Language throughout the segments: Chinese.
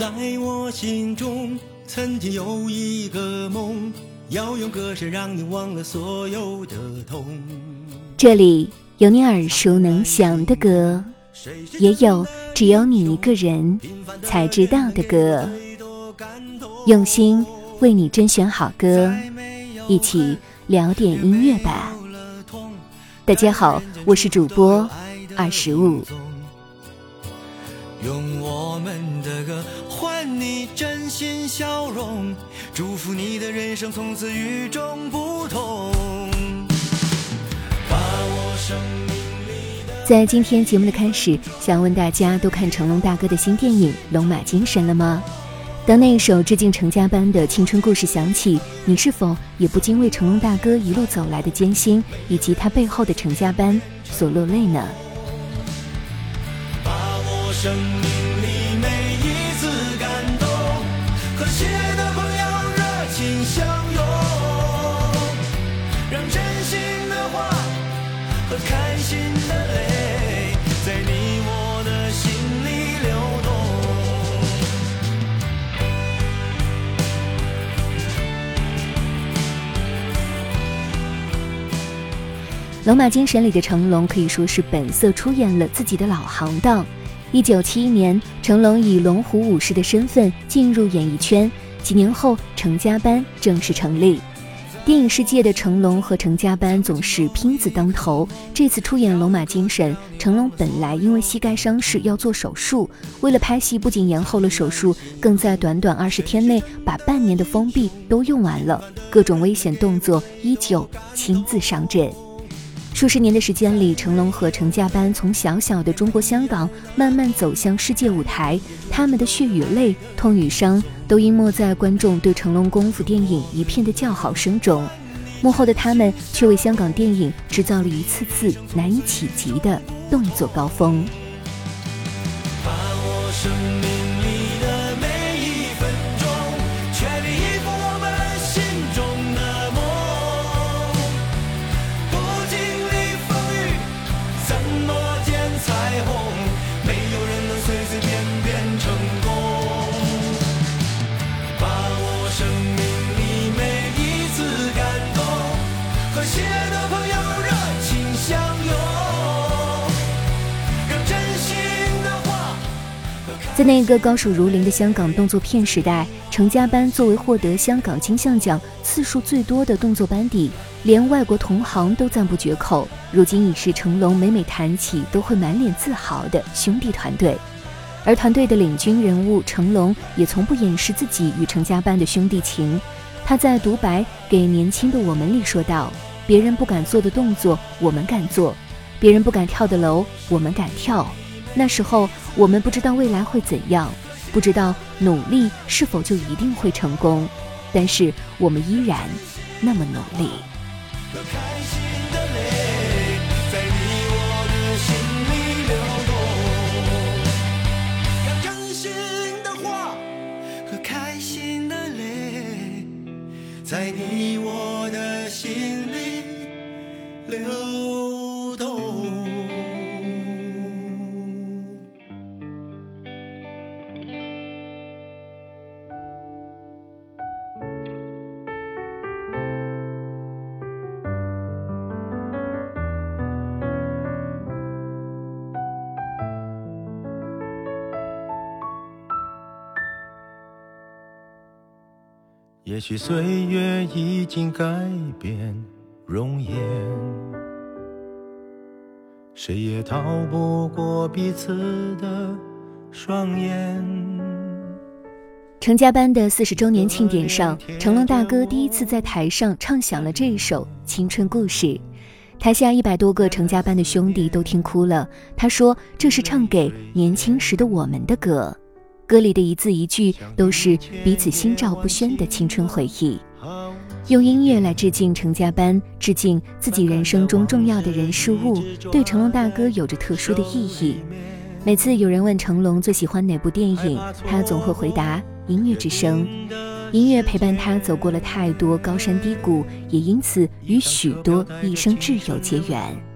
在我心中，曾经有一个梦，要用歌声让你忘了所有的痛。这里有你耳熟能详的歌，也有只有你一个人才知道的歌。用心为你甄选好歌，一起聊点音乐吧。大家好，我是主播二十五。用我们的歌换你真心笑容，祝福你的人生从此与众不同。在今天节目的开始，想问大家都看成龙大哥的新电影《龙马精神》了吗？当那一首致敬成家班的青春故事响起，你是否也不禁为成龙大哥一路走来的艰辛，以及他背后的成家班所落泪呢？把握生命友热情相拥，让真心的话和开心的泪，在你我的心里流动《龙马精神》里的成龙可以说是本色出演了自己的老行当。一九七一年，成龙以龙虎武士的身份进入演艺圈，几年后，成家班正式成立。电影世界的成龙和成家班总是拼字当头。这次出演《龙马精神》，成龙本来因为膝盖伤势要做手术，为了拍戏，不仅延后了手术，更在短短二十天内把半年的封闭都用完了，各种危险动作依旧亲自上阵。数十年的时间里，成龙和成家班从小小的中国香港慢慢走向世界舞台，他们的血与泪、痛与伤，都淹没在观众对成龙功夫电影一片的叫好声中。幕后的他们，却为香港电影制造了一次次难以企及的动作高峰。在那个高手如林的香港动作片时代，成家班作为获得香港金像奖次数最多的动作班底，连外国同行都赞不绝口。如今已是成龙每每谈起都会满脸自豪的兄弟团队。而团队的领军人物成龙也从不掩饰自己与成家班的兄弟情。他在独白给年轻的我们里说道：“别人不敢做的动作，我们敢做；别人不敢跳的楼，我们敢跳。那时候我们不知道未来会怎样，不知道努力是否就一定会成功，但是我们依然那么努力。”也许岁月已经改变容颜，谁也逃不过彼此的双眼。成家班的四十周年庆典上，成龙大哥第一次在台上唱响了这一首青春故事，台下一百多个成家班的兄弟都听哭了。他说：“这是唱给年轻时的我们的歌。”歌里的一字一句都是彼此心照不宣的青春回忆，用音乐来致敬成家班，致敬自己人生中重要的人事物，对成龙大哥有着特殊的意义。每次有人问成龙最喜欢哪部电影，他总会回答《音乐之声》。音乐陪伴他走过了太多高山低谷，也因此与许多一生挚友结缘。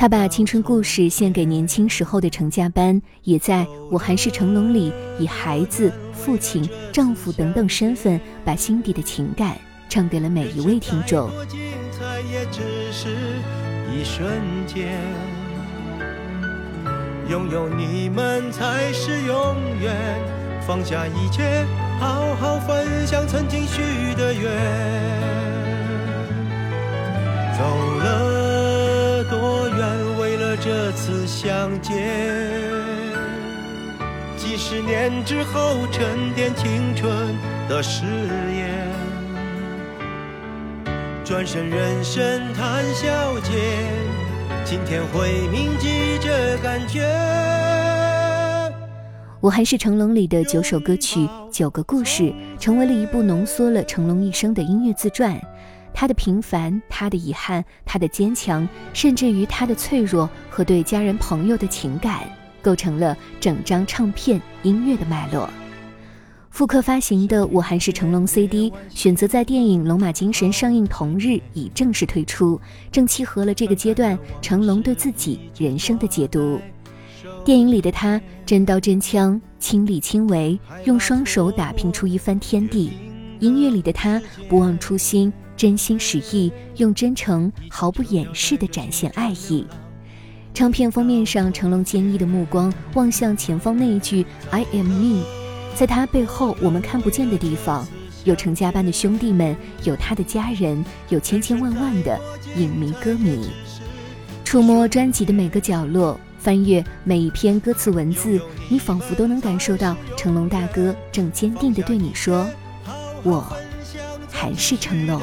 他把青春故事献给年轻时候的成家班，也在《我还是成龙》里以孩子、父亲、丈夫等等身份，把心底的情感唱给了每一位听众。一瞬间拥有你们才是永远，放下一切，好好分享曾经许的愿。走，了次相见？几十年之后，沉淀青春的誓言。转身，人生谈笑间。今天会铭记这感觉。我还是成龙里的九首歌曲，九个故事，成为了一部浓缩了成龙一生的音乐自传。他的平凡，他的遗憾，他的坚强，甚至于他的脆弱和对家人朋友的情感，构成了整张唱片音乐的脉络。复刻发行的《我还是成龙》CD，选择在电影《龙马精神》上映同日已正式推出，正契合了这个阶段成龙对自己人生的解读。电影里的他真刀真枪、亲力亲为，用双手打拼出一番天地；音乐里的他不忘初心、真心实意，用真诚毫不掩饰地展现爱意。唱片封面上，成龙坚毅的目光望向前方那一句 “I am me”。在他背后，我们看不见的地方，有成家班的兄弟们，有他的家人，有千千万万的影迷歌迷。触摸专辑的每个角落，翻阅每一篇歌词文字，你仿佛都能感受到成龙大哥正坚定地对你说：“我还是成龙。”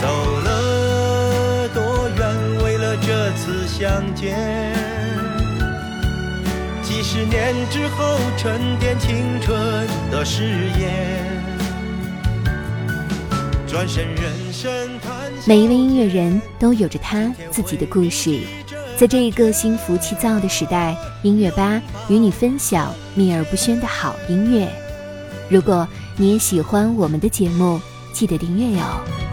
走了多远，为了这次相见。几十年之后，沉淀青春的誓言。转身，人生每一位音乐人都有着他自己的故事。在这一个心浮气躁的时代，音乐吧与你分享秘而不宣的好音乐。如果你也喜欢我们的节目，记得订阅哟。